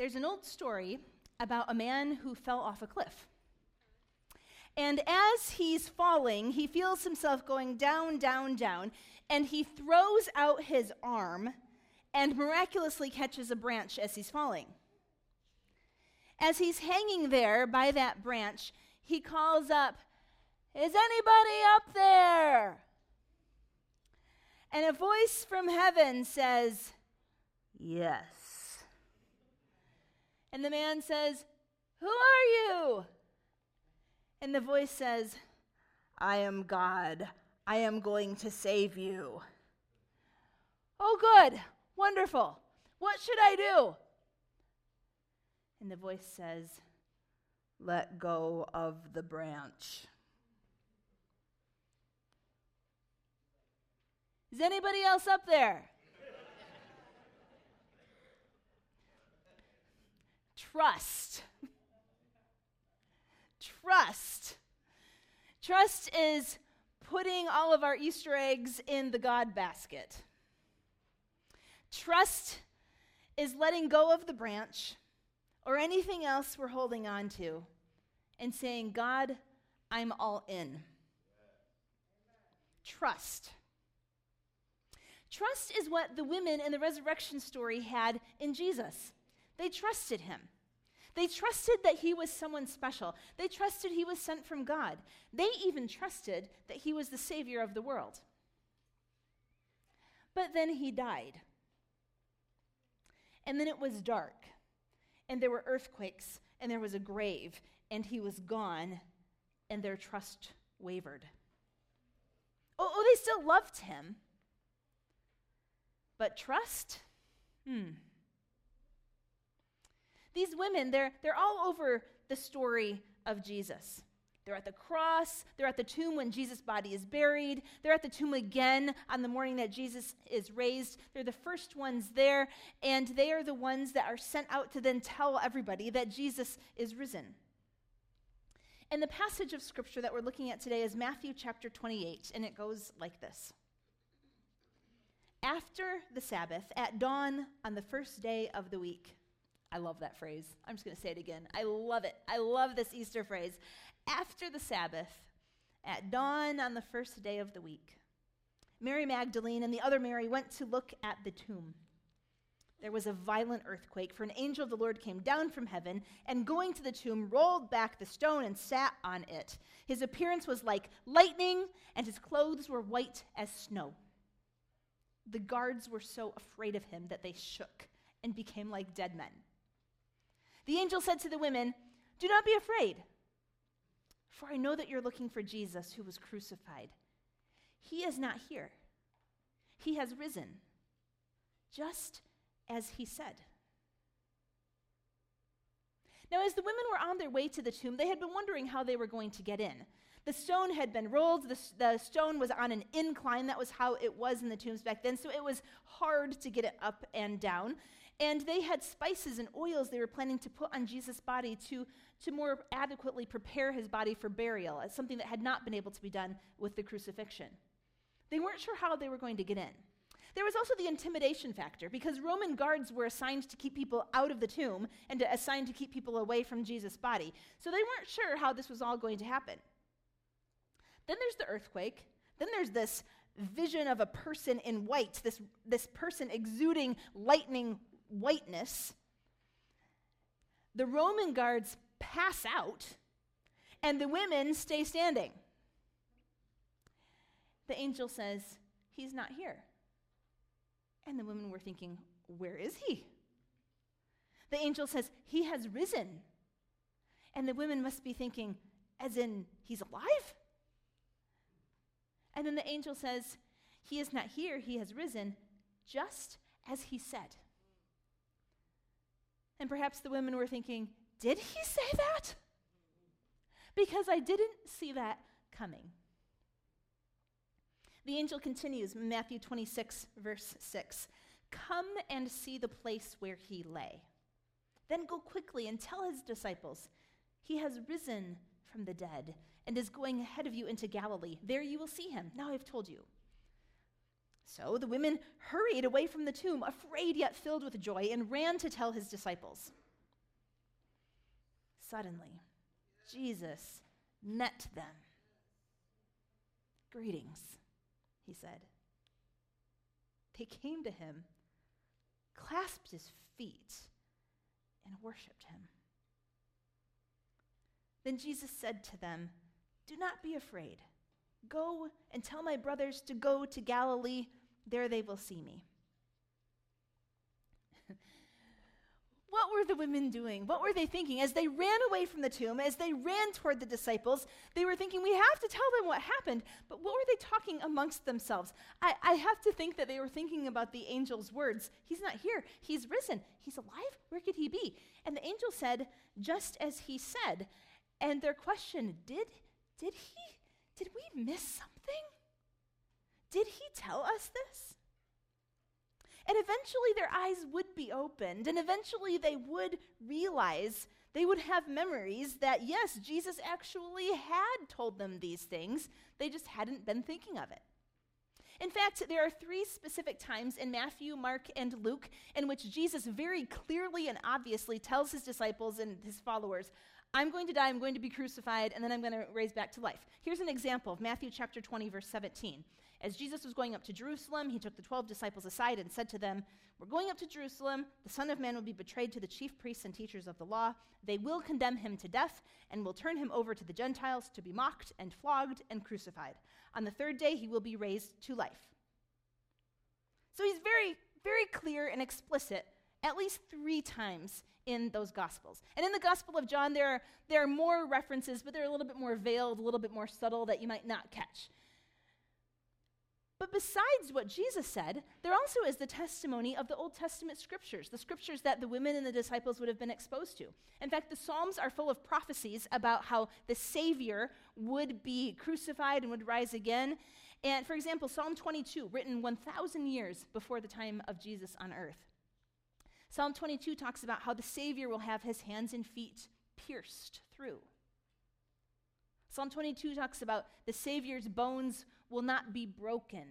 There's an old story about a man who fell off a cliff. And as he's falling, he feels himself going down, down, down, and he throws out his arm and miraculously catches a branch as he's falling. As he's hanging there by that branch, he calls up, Is anybody up there? And a voice from heaven says, Yes. And the man says, Who are you? And the voice says, I am God. I am going to save you. Oh, good. Wonderful. What should I do? And the voice says, Let go of the branch. Is anybody else up there? Trust. Trust. Trust is putting all of our Easter eggs in the God basket. Trust is letting go of the branch or anything else we're holding on to and saying, God, I'm all in. Trust. Trust is what the women in the resurrection story had in Jesus. They trusted him. They trusted that he was someone special. They trusted he was sent from God. They even trusted that he was the Savior of the world. But then he died. And then it was dark. And there were earthquakes. And there was a grave. And he was gone. And their trust wavered. Oh, oh they still loved him. But trust? Hmm. These women, they're, they're all over the story of Jesus. They're at the cross. They're at the tomb when Jesus' body is buried. They're at the tomb again on the morning that Jesus is raised. They're the first ones there, and they are the ones that are sent out to then tell everybody that Jesus is risen. And the passage of scripture that we're looking at today is Matthew chapter 28, and it goes like this After the Sabbath, at dawn on the first day of the week, I love that phrase. I'm just going to say it again. I love it. I love this Easter phrase. After the Sabbath, at dawn on the first day of the week, Mary Magdalene and the other Mary went to look at the tomb. There was a violent earthquake, for an angel of the Lord came down from heaven and, going to the tomb, rolled back the stone and sat on it. His appearance was like lightning, and his clothes were white as snow. The guards were so afraid of him that they shook and became like dead men. The angel said to the women, Do not be afraid, for I know that you're looking for Jesus who was crucified. He is not here, he has risen, just as he said. Now, as the women were on their way to the tomb, they had been wondering how they were going to get in. The stone had been rolled, the, the, stone was on an incline. That was how it was in the tombs back then, so it was hard to get it up and down. And they had spices and oils they were planning to put on Jesus' body to, to more adequately prepare his body for burial, as something that had not been able to be done with the crucifixion. They weren't sure how they were going to get in. There was also the intimidation factor, because Roman guards were assigned to keep people out of the tomb and to, assigned to keep people away from Jesus' body. So they weren't sure how this was all going to happen. Then there's the earthquake. Then there's this vision of a person in white, this, this person exuding lightning whiteness, the Roman guards pass out and the women stay standing. The angel says, He's not here. And the women were thinking, Where is he? The angel says, He has risen. And the women must be thinking, As in, He's alive? And then the angel says, He is not here, He has risen, just as He said. And perhaps the women were thinking, Did he say that? Because I didn't see that coming. The angel continues, Matthew 26, verse 6 Come and see the place where he lay. Then go quickly and tell his disciples, He has risen from the dead and is going ahead of you into Galilee. There you will see him. Now I've told you. So the women hurried away from the tomb, afraid yet filled with joy, and ran to tell his disciples. Suddenly, Jesus met them. Greetings, he said. They came to him, clasped his feet, and worshiped him. Then Jesus said to them, Do not be afraid. Go and tell my brothers to go to Galilee. There they will see me. what were the women doing? What were they thinking? As they ran away from the tomb, as they ran toward the disciples, they were thinking, we have to tell them what happened. But what were they talking amongst themselves? I, I have to think that they were thinking about the angel's words He's not here. He's risen. He's alive. Where could he be? And the angel said, just as he said. And their question, did, did he did we miss something? Did he tell us this? And eventually their eyes would be opened, and eventually they would realize, they would have memories that, yes, Jesus actually had told them these things. They just hadn't been thinking of it. In fact, there are three specific times in Matthew, Mark, and Luke in which Jesus very clearly and obviously tells his disciples and his followers, I'm going to die, I'm going to be crucified, and then I'm going to raise back to life. Here's an example of Matthew chapter 20, verse 17. As Jesus was going up to Jerusalem, he took the 12 disciples aside and said to them, We're going up to Jerusalem. The Son of Man will be betrayed to the chief priests and teachers of the law. They will condemn him to death and will turn him over to the Gentiles to be mocked and flogged and crucified. On the third day, he will be raised to life. So he's very, very clear and explicit at least three times in those Gospels. And in the Gospel of John, there are, there are more references, but they're a little bit more veiled, a little bit more subtle that you might not catch. But besides what Jesus said, there also is the testimony of the Old Testament scriptures, the scriptures that the women and the disciples would have been exposed to. In fact, the Psalms are full of prophecies about how the Savior would be crucified and would rise again. And for example, Psalm 22, written 1,000 years before the time of Jesus on earth. Psalm 22 talks about how the Savior will have his hands and feet pierced through. Psalm 22 talks about the Savior's bones will not be broken.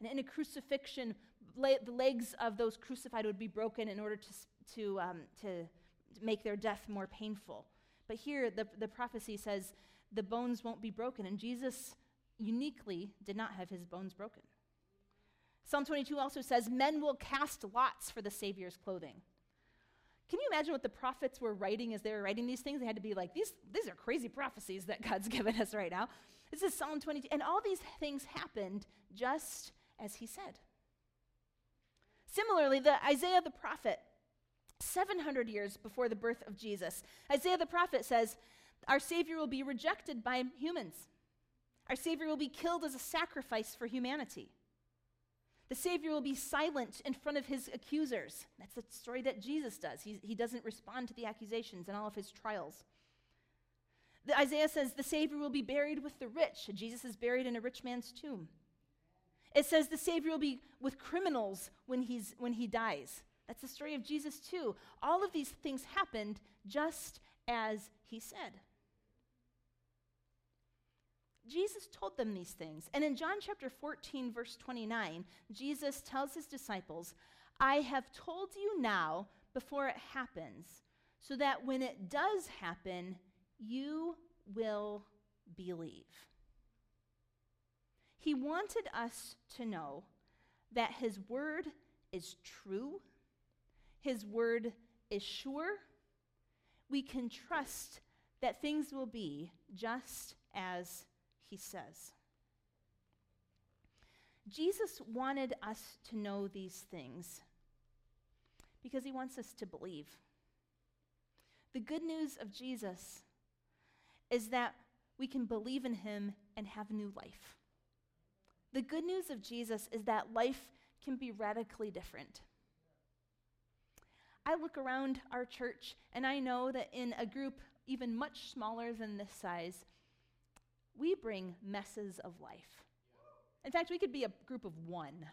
And in a crucifixion, the legs of those crucified would be broken in order to, to, um, to make their death more painful. But here, the, the prophecy says the bones won't be broken. And Jesus uniquely did not have his bones broken. Psalm 22 also says, Men will cast lots for the Savior's clothing. Can you imagine what the prophets were writing as they were writing these things? They had to be like, these, these are crazy prophecies that God's given us right now. This is Psalm 22. And all these things happened just as he said. Similarly, the Isaiah the prophet, 700 years before the birth of Jesus, Isaiah the prophet says, Our Savior will be rejected by humans. Our Savior will be killed as a sacrifice for humanity. The Savior will be silent in front of his accusers. That's the story that Jesus does. He, he doesn't respond to the accusations in all of his trials. The, Isaiah says the Savior will be buried with the rich. Jesus is buried in a rich man's tomb. It says the Savior will be with criminals when, he's, when he dies. That's the story of Jesus, too. All of these things happened just as he said. Jesus told them these things. And in John chapter 14, verse 29, Jesus tells his disciples, I have told you now before it happens, so that when it does happen, you will believe. He wanted us to know that his word is true, his word is sure. We can trust that things will be just as he says. Jesus wanted us to know these things because he wants us to believe. The good news of Jesus is that we can believe in him and have new life. The good news of Jesus is that life can be radically different. I look around our church and I know that in a group even much smaller than this size, we bring messes of life. In fact, we could be a group of one.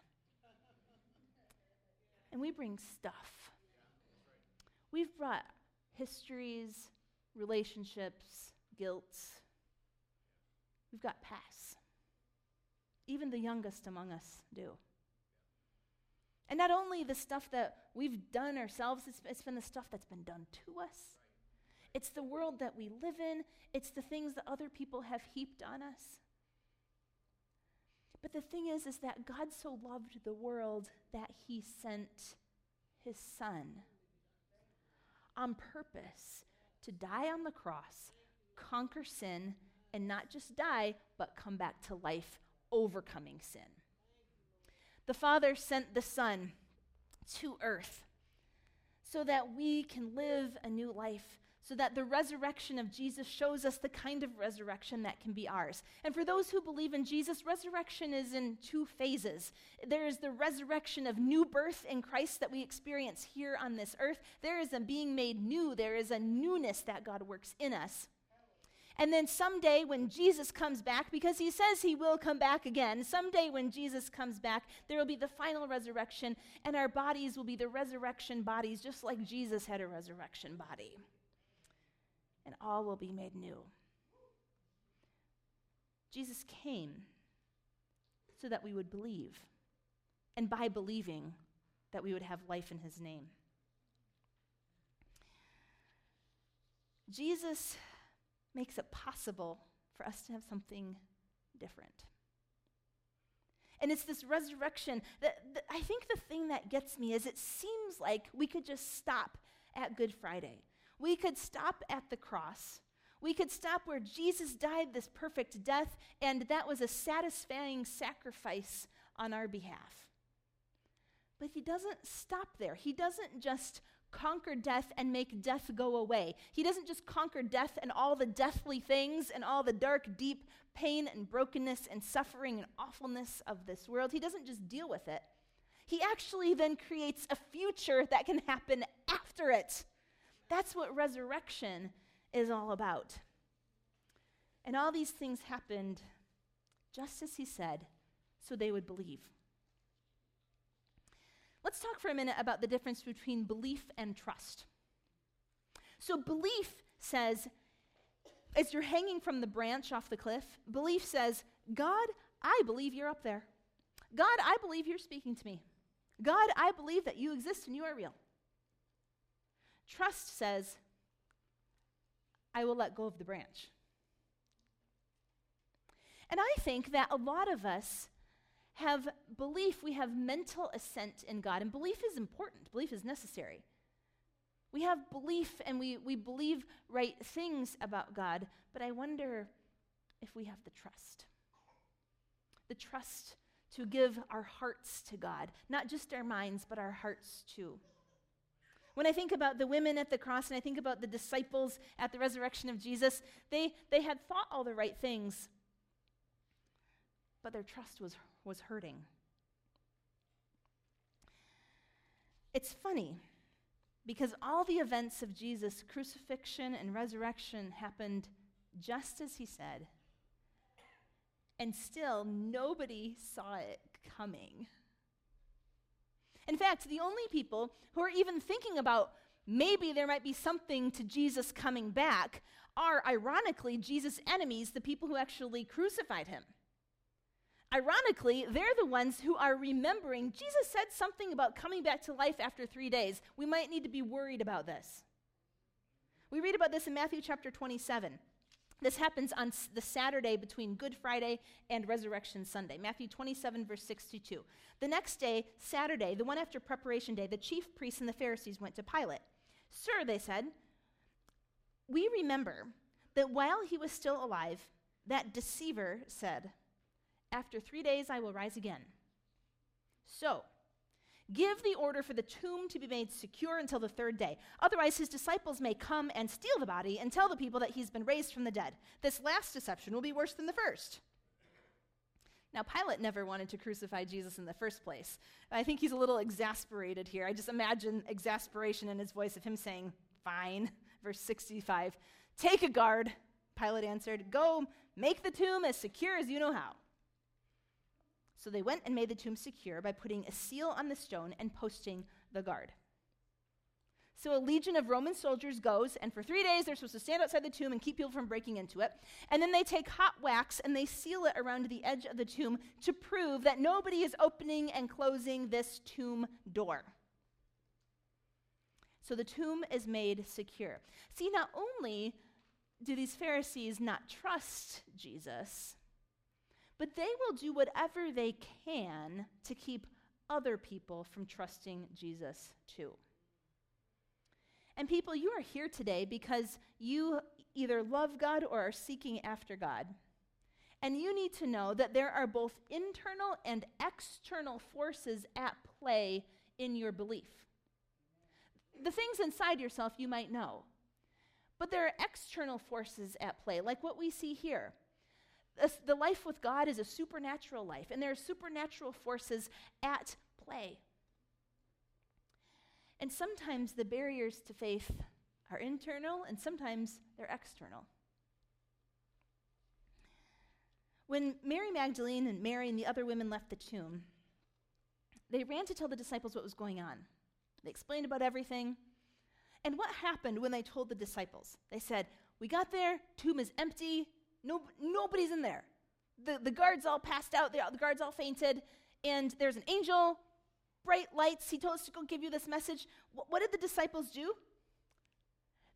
And we bring stuff. We've brought histories, relationships, guilt. We've got past. Even the youngest among us do. And not only the stuff that we've done ourselves, it's, it's been the stuff that's been done to us. It's the world that we live in, it's the things that other people have heaped on us. But the thing is, is that God so loved the world that he sent his son on purpose to die on the cross, conquer sin, and not just die, but come back to life, overcoming sin. The Father sent the Son to earth so that we can live a new life so that the resurrection of Jesus shows us the kind of resurrection that can be ours. And for those who believe in Jesus, resurrection is in two phases. There is the resurrection of new birth in Christ that we experience here on this earth. There is a being made new, there is a newness that God works in us. And then someday when Jesus comes back, because he says he will come back again, someday when Jesus comes back, there will be the final resurrection, and our bodies will be the resurrection bodies, just like Jesus had a resurrection body and all will be made new. Jesus came so that we would believe, and by believing, that we would have life in his name. Jesus makes it possible for us to have something different. And it's this resurrection that, that, I think the thing that gets me is it seems like we could just stop at Good Friday. We could stop at the cross. We could stop where Jesus died this perfect death, and that was a satisfying sacrifice on our behalf. But he doesn't stop there. He doesn't just conquer death and make death go away. He doesn't just conquer death and all the deathly things and all the dark, deep pain and brokenness and suffering and awfulness of this world. He doesn't just deal with it. He actually then creates a future that can happen after it. That's what resurrection is all about. And all these things happened just as he said, so they would believe. Let's talk for a minute about the difference between belief and trust. So, belief says, as you're hanging from the branch off the cliff, belief says, God, I believe you're up there. God, I believe you're speaking to me. God, I believe that you exist and you are real. Trust says, I will let go of the branch. And I think that a lot of us have belief, we have mental assent in God, and belief is important, belief is necessary. We have belief and we, we believe right things about God, but I wonder if we have the trust. The trust to give our hearts to God, not just our minds, but our hearts too. When I think about the women at the cross and I think about the disciples at the resurrection of Jesus, they, they had thought all the right things, but their trust was, was hurting. It's funny because all the events of Jesus' crucifixion and resurrection happened just as he said, and still nobody saw it coming. In fact, the only people who are even thinking about maybe there might be something to Jesus coming back are, ironically, Jesus' enemies, the people who actually crucified him. Ironically, they're the ones who are remembering Jesus said something about coming back to life after three days. We might need to be worried about this. We read about this in Matthew chapter 27. This happens on the Saturday between Good Friday and Resurrection Sunday. Matthew 27, verse 62. The next day, Saturday, the one after preparation day, the chief priests and the Pharisees went to Pilate. Sir, they said, we remember that while he was still alive, that deceiver said, After three days I will rise again. So, Give the order for the tomb to be made secure until the third day. Otherwise, his disciples may come and steal the body and tell the people that he's been raised from the dead. This last deception will be worse than the first. Now, Pilate never wanted to crucify Jesus in the first place. I think he's a little exasperated here. I just imagine exasperation in his voice of him saying, Fine. Verse 65 Take a guard, Pilate answered. Go make the tomb as secure as you know how. So they went and made the tomb secure by putting a seal on the stone and posting the guard. So a legion of Roman soldiers goes, and for three days they're supposed to stand outside the tomb and keep people from breaking into it. And then they take hot wax and they seal it around the edge of the tomb to prove that nobody is opening and closing this tomb door. So the tomb is made secure. See, not only do these Pharisees not trust Jesus, but they will do whatever they can to keep other people from trusting Jesus too. And people, you are here today because you either love God or are seeking after God. And you need to know that there are both internal and external forces at play in your belief. The things inside yourself you might know, but there are external forces at play, like what we see here. The life with God is a supernatural life, and there are supernatural forces at play. And sometimes the barriers to faith are internal, and sometimes they're external. When Mary Magdalene and Mary and the other women left the tomb, they ran to tell the disciples what was going on. They explained about everything. And what happened when they told the disciples? They said, We got there, tomb is empty, no, nobody's in there. The, the guards all passed out, the, the guards all fainted, and there's an angel, bright lights. He told us to go give you this message. What, what did the disciples do?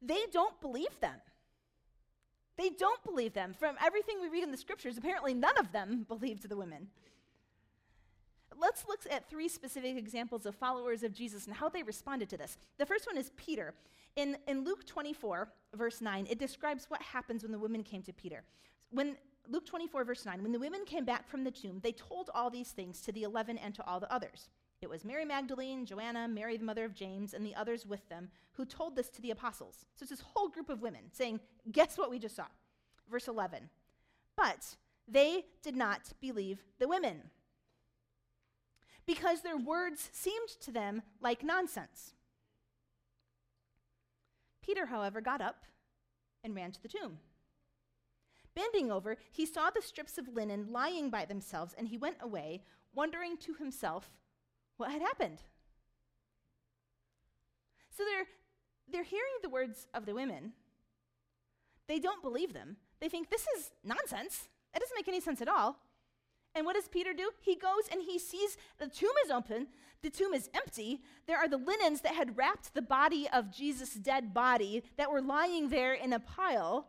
They don't believe them. They don't believe them. From everything we read in the scriptures, apparently none of them believed the women. Let's look at three specific examples of followers of Jesus and how they responded to this. The first one is Peter. In, in Luke 24, verse 9, it describes what happens when the women came to Peter. When Luke 24, verse 9, when the women came back from the tomb, they told all these things to the eleven and to all the others. It was Mary Magdalene, Joanna, Mary the mother of James, and the others with them who told this to the apostles. So it's this whole group of women saying, Guess what we just saw? Verse 11. But they did not believe the women because their words seemed to them like nonsense. Peter, however, got up and ran to the tomb. Bending over, he saw the strips of linen lying by themselves, and he went away, wondering to himself what had happened. So they're, they're hearing the words of the women. They don't believe them. They think this is nonsense. It doesn't make any sense at all. And what does Peter do? He goes and he sees the tomb is open, the tomb is empty. There are the linens that had wrapped the body of Jesus' dead body that were lying there in a pile.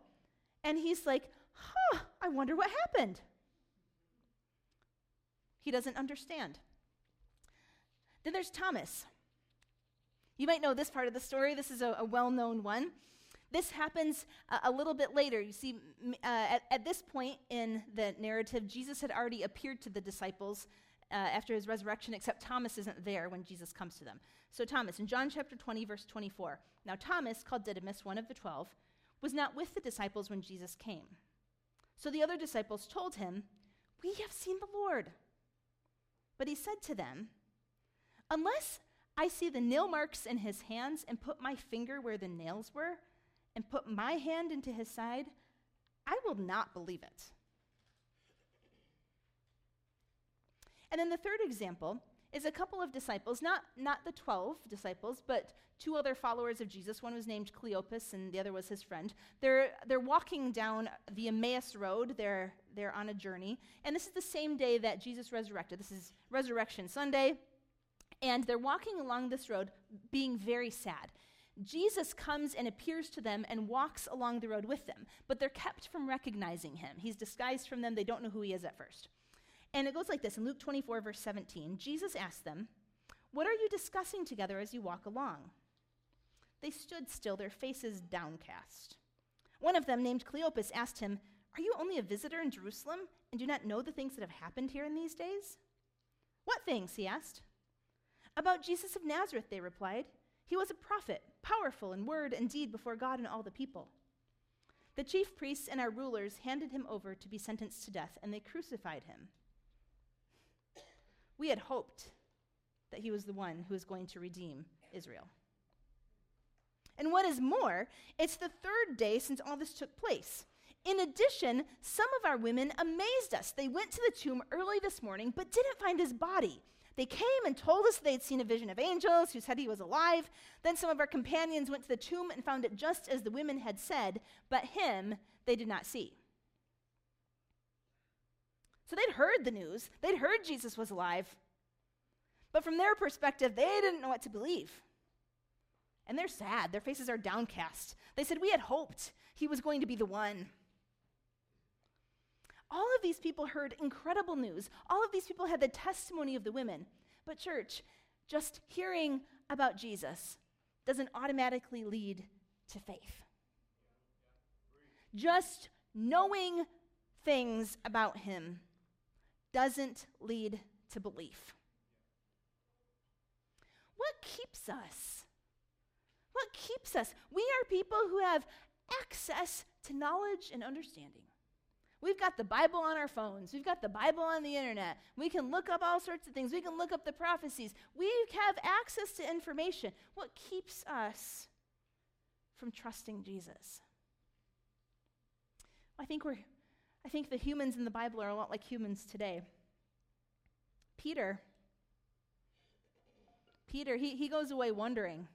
And he's like, huh, I wonder what happened. He doesn't understand. Then there's Thomas. You might know this part of the story. This is a, a well known one. This happens uh, a little bit later. You see, uh, at, at, this point in the narrative, Jesus had already appeared to the disciples uh, after his resurrection, except Thomas isn't there when Jesus comes to them. So, Thomas, in John chapter 20, verse 24, now Thomas, called Didymus, one of the twelve, was not with the disciples when Jesus came. So the other disciples told him, We have seen the Lord. But he said to them, Unless I see the nail marks in his hands and put my finger where the nails were and put my hand into his side, I will not believe it. And then the third example is a couple of disciples, not, not the 12 disciples, but two other followers of Jesus. One was named Cleopas, and the other was his friend. They're, they're walking down the Emmaus Road. They're, they're on a journey. And this is the same day that Jesus resurrected. This is Resurrection Sunday. And they're walking along this road being very sad. Jesus comes and appears to them and walks along the road with them, but they're kept from recognizing him. He's disguised from them. They don't know who he is at first. And it goes like this in Luke 24, verse 17 Jesus asked them, What are you discussing together as you walk along? They stood still, their faces downcast. One of them, named Cleopas, asked him, Are you only a visitor in Jerusalem and do not know the things that have happened here in these days? What things? he asked. About Jesus of Nazareth, they replied. He was a prophet, powerful in word and deed before God and all the people. The chief priests and our rulers handed him over to be sentenced to death, and they crucified him. We had hoped that he was the one who was going to redeem Israel. And what is more, it's the third day since all this took place. In addition, some of our women amazed us. They went to the tomb early this morning but didn't find his body. They came and told us they'd seen a vision of angels who said he was alive. Then some of our companions went to the tomb and found it just as the women had said, but him they did not see. So they'd heard the news, they'd heard Jesus was alive. But from their perspective, they didn't know what to believe. And they're sad. Their faces are downcast. They said, We had hoped he was going to be the one. All of these people heard incredible news. All of these people had the testimony of the women. But, church, just hearing about Jesus doesn't automatically lead to faith. Just knowing things about him doesn't lead to belief. What keeps us? What keeps us? We are people who have access to knowledge and understanding. We've got the Bible on our phones. We've got the Bible on the internet. We can look up all sorts of things. We can look up the prophecies. We have access to information. What keeps us from trusting Jesus? I think we're I think the humans in the Bible are a lot like humans today. Peter Peter, he, he goes away wondering.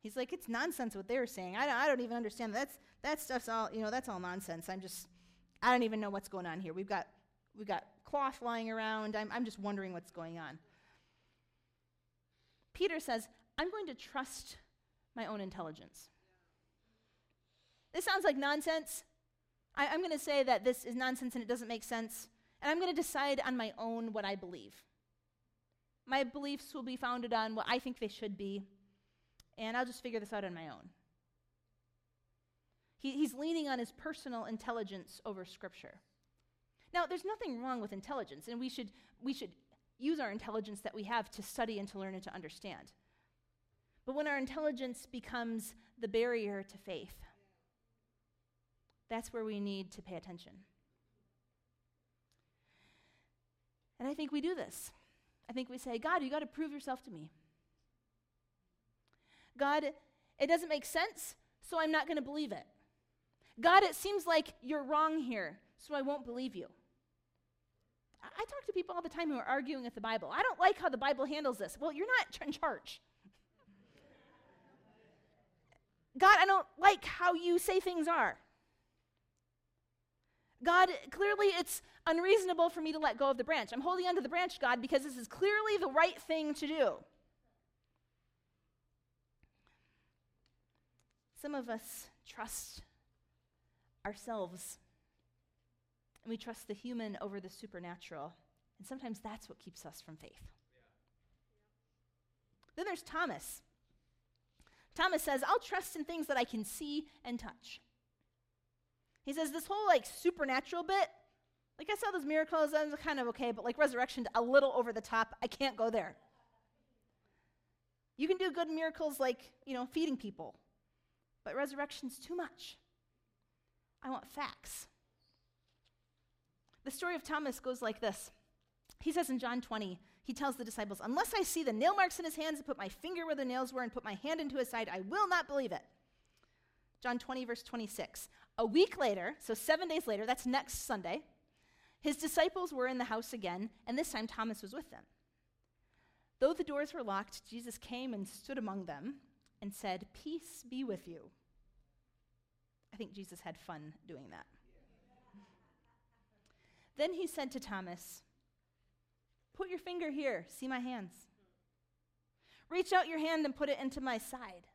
He's like, it's nonsense what they were saying. I don't, I don't even understand. That's, that stuff's all, you know, that's all nonsense. I'm just, I don't even know what's going on here. We've got, we've got cloth lying around. I'm, I'm just wondering what's going on. Peter says, I'm going to trust my own intelligence. This sounds like nonsense. I, I'm going to say that this is nonsense and it doesn't make sense. And I'm going to decide on my own what I believe. My beliefs will be founded on what I think they should be, and I'll just figure this out on my own. He, he's leaning on his personal intelligence over Scripture. Now, there's nothing wrong with intelligence, and we should, we should use our intelligence that we have to study and to learn and to understand. But when our intelligence becomes the barrier to faith, that's where we need to pay attention. And I think we do this. I think we say, God, you got to prove yourself to me. God, it doesn't make sense, so I'm not going to believe it. God, it seems like you're wrong here, so I won't believe you. I, talk to people all the time who are arguing with the Bible. I don't like how the Bible handles this. Well, you're not in charge. God, I don't like how you say things are. God, clearly it's unreasonable for me to let go of the branch. I'm holding onto the branch, God, because this is clearly the right thing to do. Some of us trust ourselves, and we trust the human over the supernatural. And sometimes that's what keeps us from faith. Then there's Thomas. Thomas says, I'll trust in things that I can see and touch. He says, This whole like supernatural bit, like I saw those miracles, I was kind of okay, but like resurrection, a little over the top. I can't go there. You can do good miracles like, you know, feeding people, but resurrection's too much. I want facts. The story of Thomas goes like this. He says in John 20, he tells the disciples, Unless I see the nail marks in his hands and put my finger where the nails were and put my hand into his side, I will not believe it. John 20, verse 26. A week later, so seven days later, that's next Sunday, his disciples were in the house again, and this time Thomas was with them. Though the doors were locked, Jesus came and stood among them and said, Peace be with you. I think Jesus had fun doing that. then he said to Thomas, Put your finger here, see my hands. Reach out your hand and put it into my side.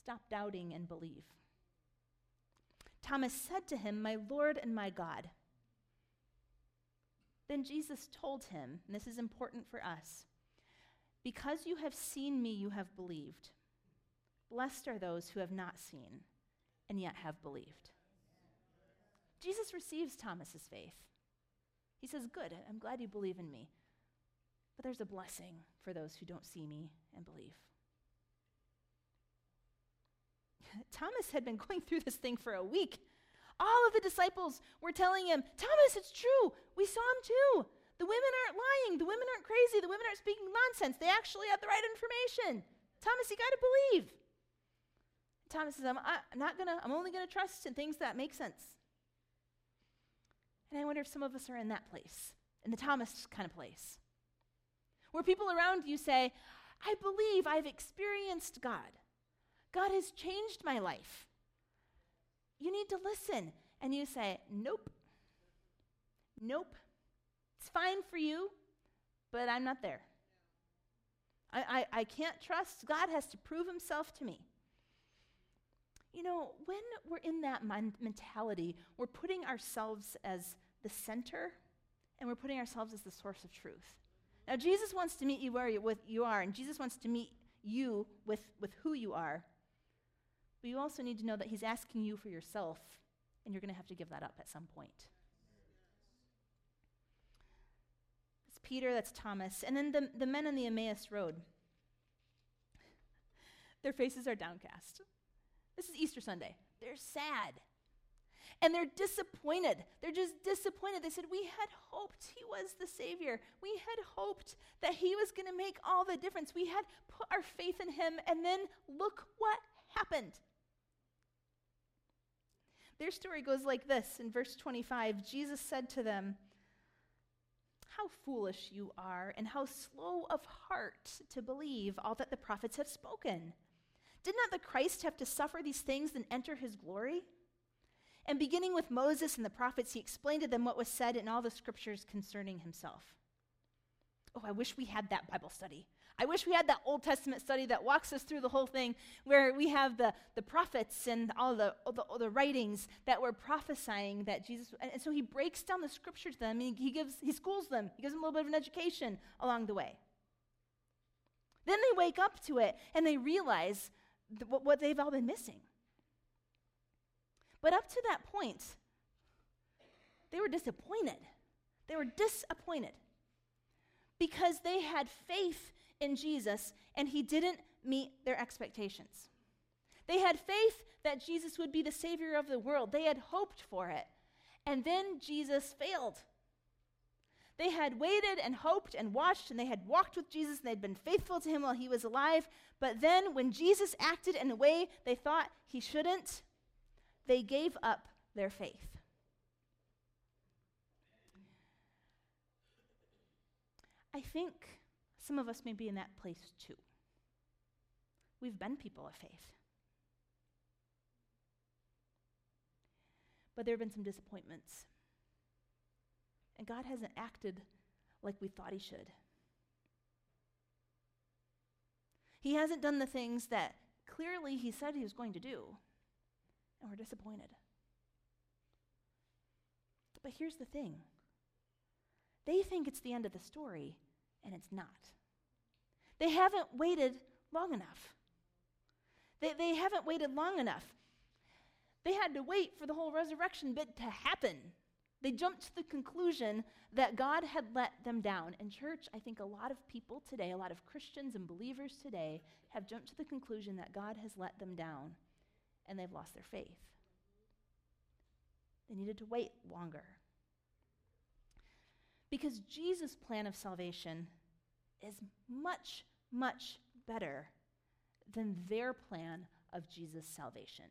Stop doubting and believe. Thomas said to him, My Lord and my God. Then Jesus told him, and this is important for us because you have seen me, you have believed. Blessed are those who have not seen and yet have believed. Jesus receives Thomas's faith. He says, Good, I'm glad you believe in me. But there's a blessing for those who don't see me and believe. Thomas had been going through this thing for a week. All of the disciples were telling him, Thomas, it's true. We saw him too. The women aren't lying. The women aren't crazy. The women aren't speaking nonsense. They actually have the right information. Thomas, you got to believe. Thomas says, I'm, I'm not going to, I'm only going to trust in things that make sense. And I wonder if some of us are in that place, in the Thomas kind of place, where people around you say, I believe I've experienced God. God has changed my life. You need to listen. And you say, Nope. Nope. It's fine for you, but I'm not there. I, I, I can't trust. God has to prove himself to me. You know, when we're in that mentality, we're putting ourselves as the center and we're putting ourselves as the source of truth. Now, Jesus wants to meet you where you, with, you are, and Jesus wants to meet you with, with who you are. But you also need to know that He's asking you for yourself, and you're going to have to give that up at some point. It's Peter, that's Thomas, and then the, the men on the Emmaus Road. Their faces are downcast. This is Easter Sunday. They're sad. And they're disappointed. They're just disappointed. They said, We had hoped he was the Savior. We had hoped that he was going to make all the difference. We had put our faith in him, and then look what happened. Their story goes like this in verse 25 Jesus said to them, How foolish you are, and how slow of heart to believe all that the prophets have spoken. Did not the Christ have to suffer these things and enter his glory? And beginning with Moses and the prophets, he explained to them what was said in all the scriptures concerning himself. Oh, I wish we had that Bible study. I wish we had that Old Testament study that walks us through the whole thing, where we have the, the prophets and all the, all the, all the writings that were prophesying that Jesus. And, and so he breaks down the scripture to them. And he gives he schools them. He gives them a little bit of an education along the way. Then they wake up to it and they realize th- what, what they've all been missing. But up to that point, they were disappointed. They were disappointed because they had faith in Jesus and he didn't meet their expectations. They had faith that Jesus would be the Savior of the world, they had hoped for it. And then Jesus failed. They had waited and hoped and watched, and they had walked with Jesus, and they'd been faithful to him while he was alive. But then, when Jesus acted in a way they thought he shouldn't, they gave up their faith. I think some of us may be in that place too. We've been people of faith. But there have been some disappointments. And God hasn't acted like we thought He should. He hasn't done the things that clearly He said He was going to do and we're disappointed. But here's the thing they think it's the end of the story, and it's not. They haven't waited long enough. They, they haven't waited long enough. They had to wait for the whole resurrection bit to happen. They jumped to the conclusion that God had let them down. In church, I think a lot of people today, a lot of Christians and believers today, have jumped to the conclusion that God has let them down and they've lost their faith. They needed to wait longer. Because Jesus' plan of salvation is much, much better than their plan of Jesus' salvation.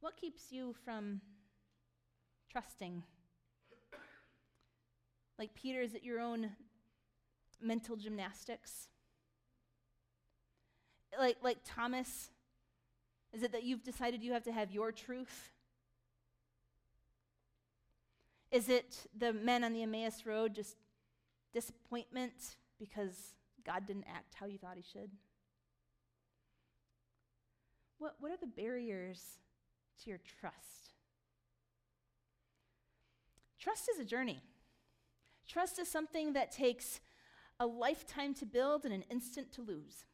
What keeps you from trusting? Like Peter, is it your own mental gymnastics? like, like Thomas? Is it that you've decided you have to have your truth? Is it the men on the Emmaus Road just disappointment because God didn't act how you thought he should? What, what are the barriers to your trust? Trust is a journey. Trust is something that takes a lifetime to build and an instant to lose.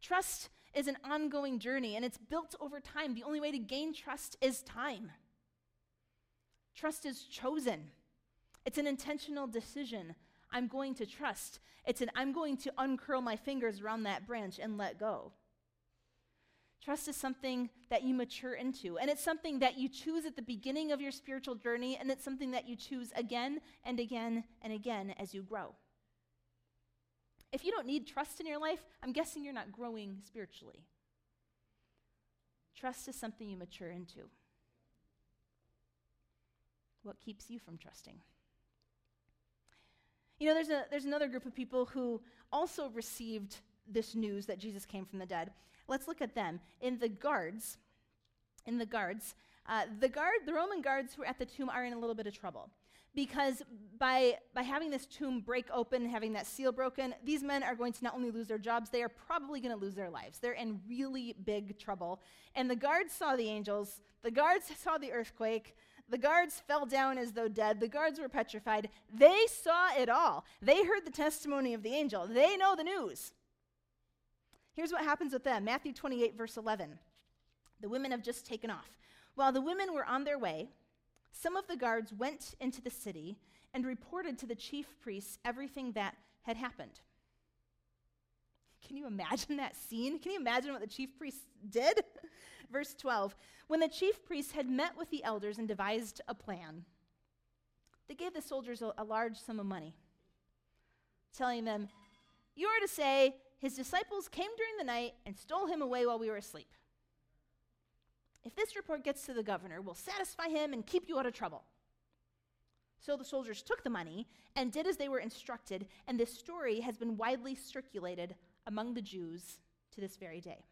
Trust is an ongoing journey and it's built over time. The only way to gain trust is time. Trust is chosen, it's an intentional decision. I'm going to trust. It's an I'm going to uncurl my fingers around that branch and let go. Trust is something that you mature into, and it's something that you choose at the beginning of your spiritual journey, and it's something that you choose again and again and again as you grow. If you don't need trust in your life, I'm guessing you're not growing spiritually. Trust is something you mature into. What keeps you from trusting? You know, there's, a, there's another group of people who also received this news that Jesus came from the dead. Let's look at them. In the guards, in the guards, uh, the guard, the Roman guards who are at the tomb are in a little bit of trouble because by, by having this tomb break open, having that seal broken, these men are going to not only lose their jobs, they are probably going to lose their lives. They're in really big trouble. And the guards saw the angels, the guards saw the earthquake, the guards fell down as though dead, the guards were petrified. They saw it all. They heard the testimony of the angel, they know the news. Here's what happens with them Matthew 28, verse 11. The women have just taken off. While the women were on their way, some of the guards went into the city and reported to the chief priests everything that had happened. Can you imagine that scene? Can you imagine what the chief priests did? Verse 12 When the chief priests had met with the elders and devised a plan, they gave the soldiers a, a large sum of money, telling them, You are to say, his disciples came during the night and stole him away while we were asleep. If this report gets to the governor, we'll satisfy him and keep you out of trouble. So the soldiers took the money and did as they were instructed, and this story has been widely circulated among the Jews to this very day.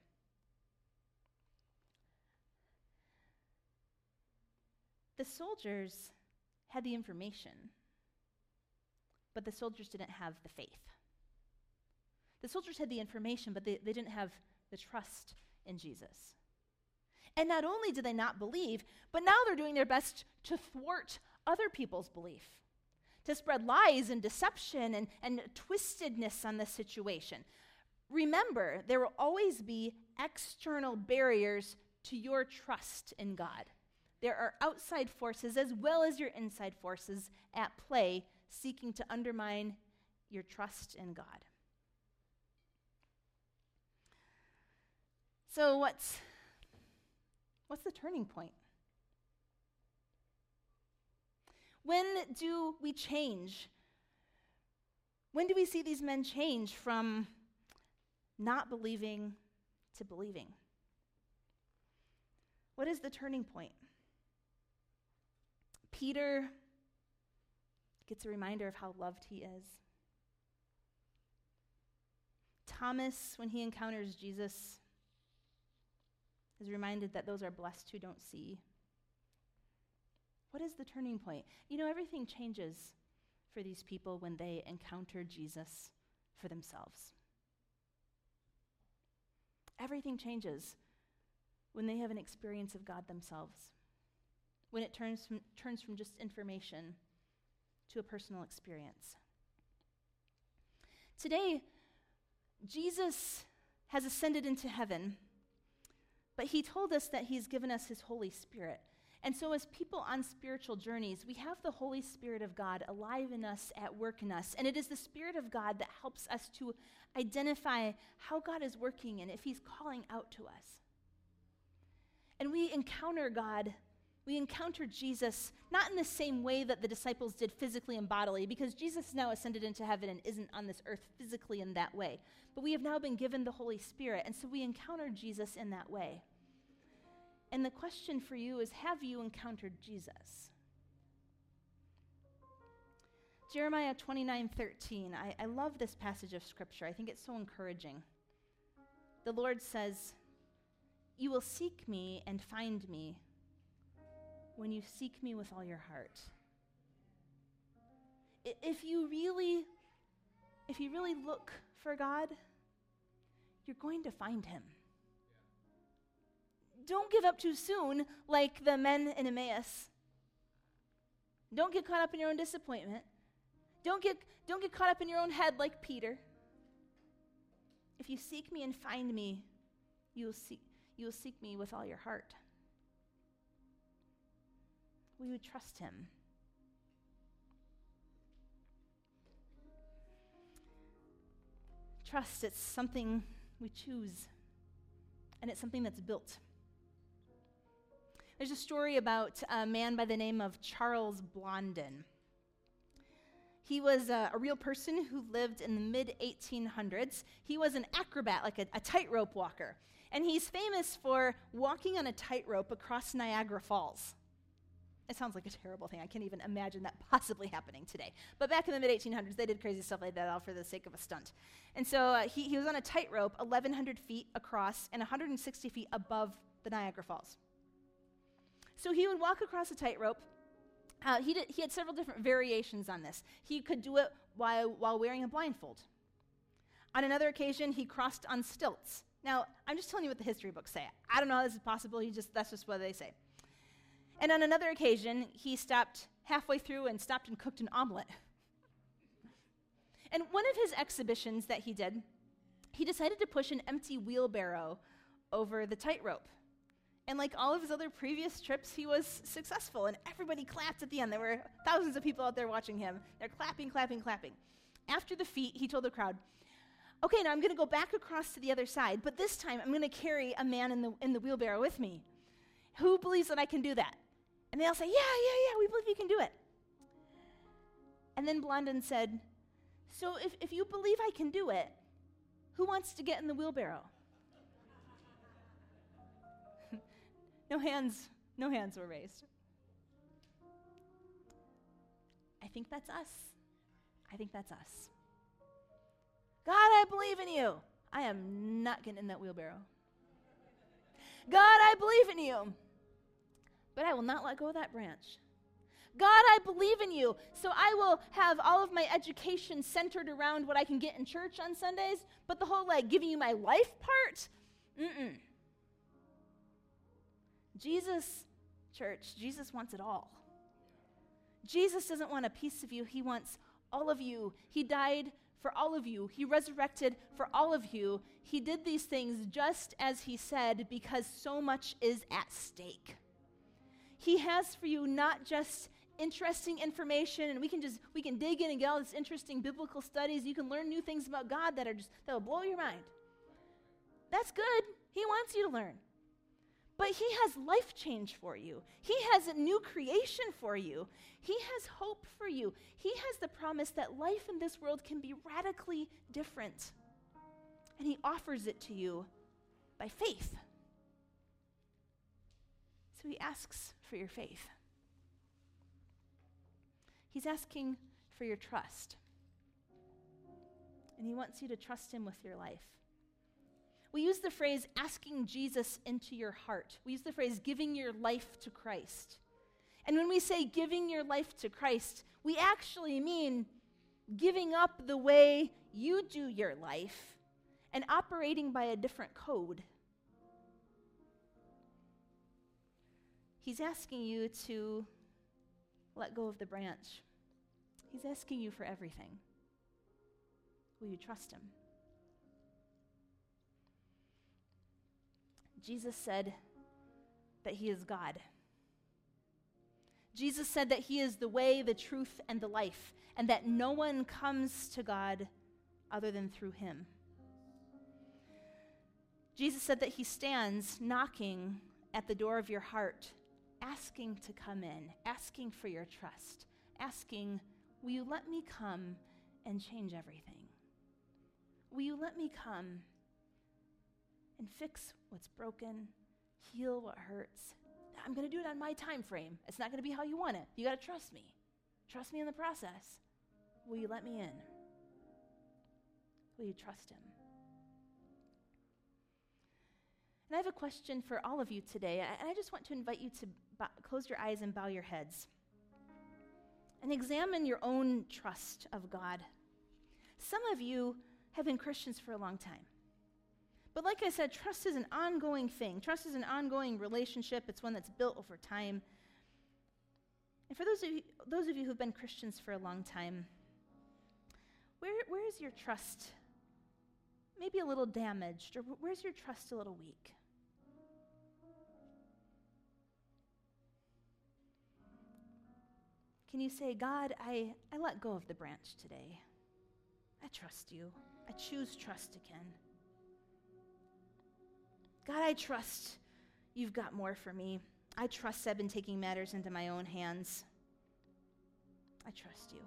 The soldiers had the information, but the soldiers didn't have the faith. The soldiers had the information, but they, they didn't have the trust in Jesus. And not only did they not believe, but now they're doing their best to thwart other people's belief, to spread lies and deception and, and twistedness on the situation. Remember, there will always be external barriers to your trust in God. There are outside forces as well as your inside forces at play seeking to undermine your trust in God. So, what's What's the turning point? When do we change? When do we see these men change from not believing to believing? What is the turning point? Peter gets a reminder of how loved he is. Thomas, when he encounters Jesus, is reminded that those are blessed who don't see. What is the turning point? You know, everything changes for these people when they encounter Jesus for themselves. Everything changes when they have an experience of God themselves, when it turns from, turns from just information to a personal experience. Today, Jesus has ascended into heaven but he told us that he's given us his Holy Spirit. And so, as people on spiritual journeys, we have the Holy Spirit of God alive in us, at work in us. And it is the Spirit of God that helps us to identify how God is working and if He's calling out to us. And we encounter God, we encounter Jesus not in the same way that the disciples did physically and bodily, because Jesus now ascended into heaven and isn't on this earth physically in that way. But we have now been given the Holy Spirit, and so we encounter Jesus in that way. And the question for you is Have you encountered Jesus? Jeremiah 29 13. I, I love this passage of scripture. I think it's so encouraging. The Lord says, You will seek me and find me when you seek me with all your heart. If you really, if you really look for God, you're going to find him don't give up too soon, like the men in Emmaus. Don't get caught up in your own disappointment. Don't get, don't get caught up in your own head like Peter. If you seek me and find me, you will seek, you will seek me with all your heart. We would trust him. Trust, it's something we choose, and it's something that's built. There's a story about a man by the name of Charles Blondin. He was a, a real person who lived in the mid 1800s. He was an acrobat, like a, a tightrope walker. And he's famous for walking on a tightrope across Niagara Falls. It sounds like a terrible thing. I can't even imagine that possibly happening today. But back in the mid 1800s, they did crazy stuff like that all for the sake of a stunt. And so uh, he, he was on a tightrope 1,100 feet across and 160 feet above the Niagara Falls. So he would walk across a tightrope, Uh, he, did, he had several different variations on this. He could do it while, while wearing a blindfold. On another occasion, he crossed on stilts. Now, I'm just telling you what the history books say. I don't know how this is possible. He just, that's just what they say. And on another occasion, he stopped halfway through and stopped and cooked an omelet. And one of his exhibitions that he did, he decided to push an empty wheelbarrow over the tightrope. And like all of his other previous trips, he was successful, and everybody clapped at the end. There were thousands of people out there watching him. They're clapping, clapping, clapping. After the feat, he told the crowd, Okay, now I'm going to go back across to the other side, but this time I'm going to carry a man in the, in the wheelbarrow with me. Who believes that I can do that? And they all say, Yeah, yeah, yeah, we believe you can do it. And then Blondin said, So if, if you believe I can do it, who wants to get in the wheelbarrow? no hands, no hands were raised. I think that's us. I think that's us. God, I believe in you. I am not getting in that wheelbarrow. God, I believe in you. But I will not let go of that branch. God, I believe in you. So I will have all of my education centered around what I can get in church on Sundays, but the whole like giving you my life part, mm-mm. Jesus, church, Jesus wants it all. Jesus doesn't want a piece of you, he wants all of you. He died for all of you. He resurrected for all of you. He did these things just as he said because so much is at stake. He has for you not just interesting information and we can just we can dig in and get all this interesting biblical studies. You can learn new things about god that are just that'll blow your mind. That's good. He wants you to learn. But he has life change for you. He has a new creation for you. He has hope for you. He has the promise that life in this world can be radically different. And he offers it to you by faith so he asks for your faith He's asking for your trust. And He wants you to trust Him with your life. We use the phrase asking Jesus into your heart. We use the phrase giving your life to Christ. And when we say giving your life to Christ, we actually mean giving up the way you do your life and operating by a different code. He's asking you to let go of the branch. He's asking you for everything. Will you trust him? Jesus said that he is God. Jesus said that he is the way, the truth, and the life, and that no one comes to God other than through him. Jesus said that he stands knocking at the door of your heart, asking to come in, asking for your trust, asking Will you let me come and change everything? Will you let me come and fix what's broken, heal what hurts? I'm going to do it on my time frame. It's not going to be how you want it. You got to trust me. Trust me in the process. Will you let me in? Will you trust him? And I have a question for all of you today. And I just want to invite you to close your eyes and bow your heads and examine your own trust of God. Some of you have been Christians for a long time. But like I said, trust is an ongoing thing. Trust is an ongoing relationship. It's one that's built over time. And for those of you, those of you who've been Christians for a long time, where, where is your trust maybe a little damaged, or where's your trust a little weak? Can you say, God, I, I let go of the branch today? I trust you. I choose trust again. God, I trust you've got more for me. I trust I've been taking matters into my own hands. I trust you.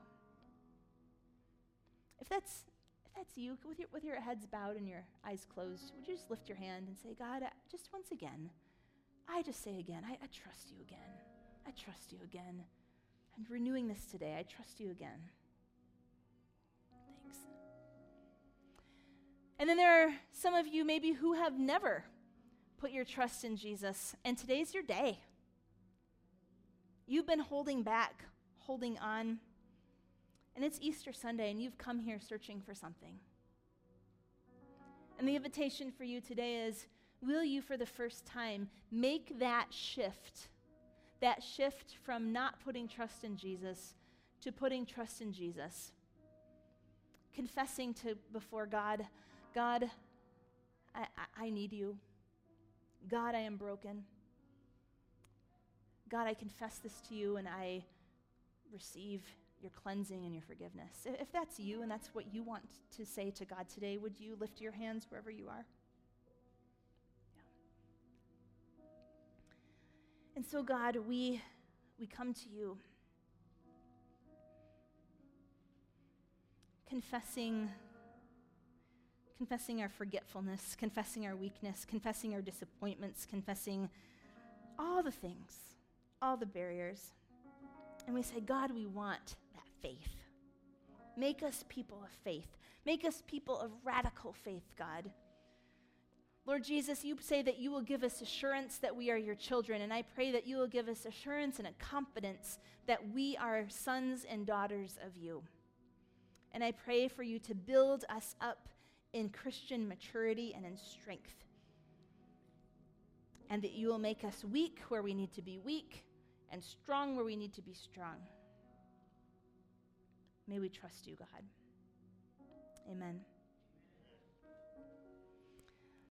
If that's if that's you, with your, with your heads bowed and your eyes closed, would you just lift your hand and say, God, just once again, I just say again, I, I trust you again. I trust you again. Renewing this today. I trust you again. Thanks. And then there are some of you maybe who have never put your trust in Jesus, and today's your day. You've been holding back, holding on. And it's Easter Sunday, and you've come here searching for something. And the invitation for you today is will you, for the first time, make that shift? That shift from not putting trust in Jesus to putting trust in Jesus. Confessing to before God, God, I, I, need you. God, I am broken. God, I confess this to you and I receive your cleansing and your forgiveness. If that's you and that's what you want to say to God today, would you lift your hands wherever you are? And so, God, we, we come to you confessing confessing our forgetfulness, confessing our weakness, confessing our disappointments, confessing all the things all the barriers. And we say, God, we want that faith. Make us people of faith. Make us people of radical faith, God. Lord Jesus, you say that you will give us assurance that we are your children, and I pray that you will give us assurance and a confidence that we are sons and daughters of you. And I pray for you to build us up in Christian maturity and in strength, and that you will make us weak where we need to be weak and strong where we need to be strong. May we trust you, God. Amen.